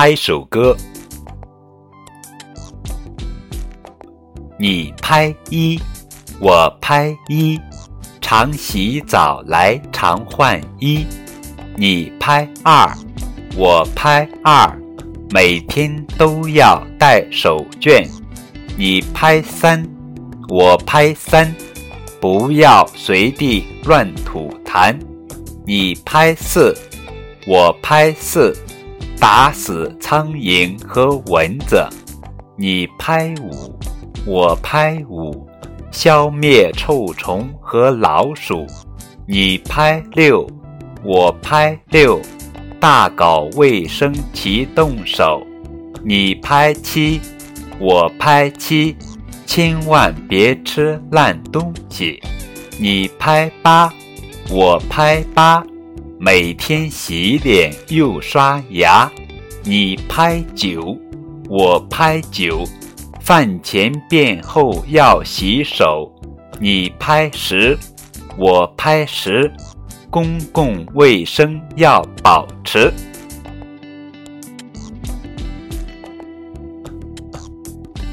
拍手歌。你拍一，我拍一，常洗澡来常换衣。你拍二，我拍二，每天都要带手绢。你拍三，我拍三，不要随地乱吐痰。你拍四，我拍四，打死苍蝇和蚊子。你拍五。我拍五，消灭臭虫和老鼠。你拍六，我拍六，大搞卫生齐动手。你拍七，我拍七，千万别吃烂东西。你拍八，我拍八，每天洗脸又刷牙。你拍九，我拍九。饭前便后要洗手，你拍十，我拍十，公共卫生要保持。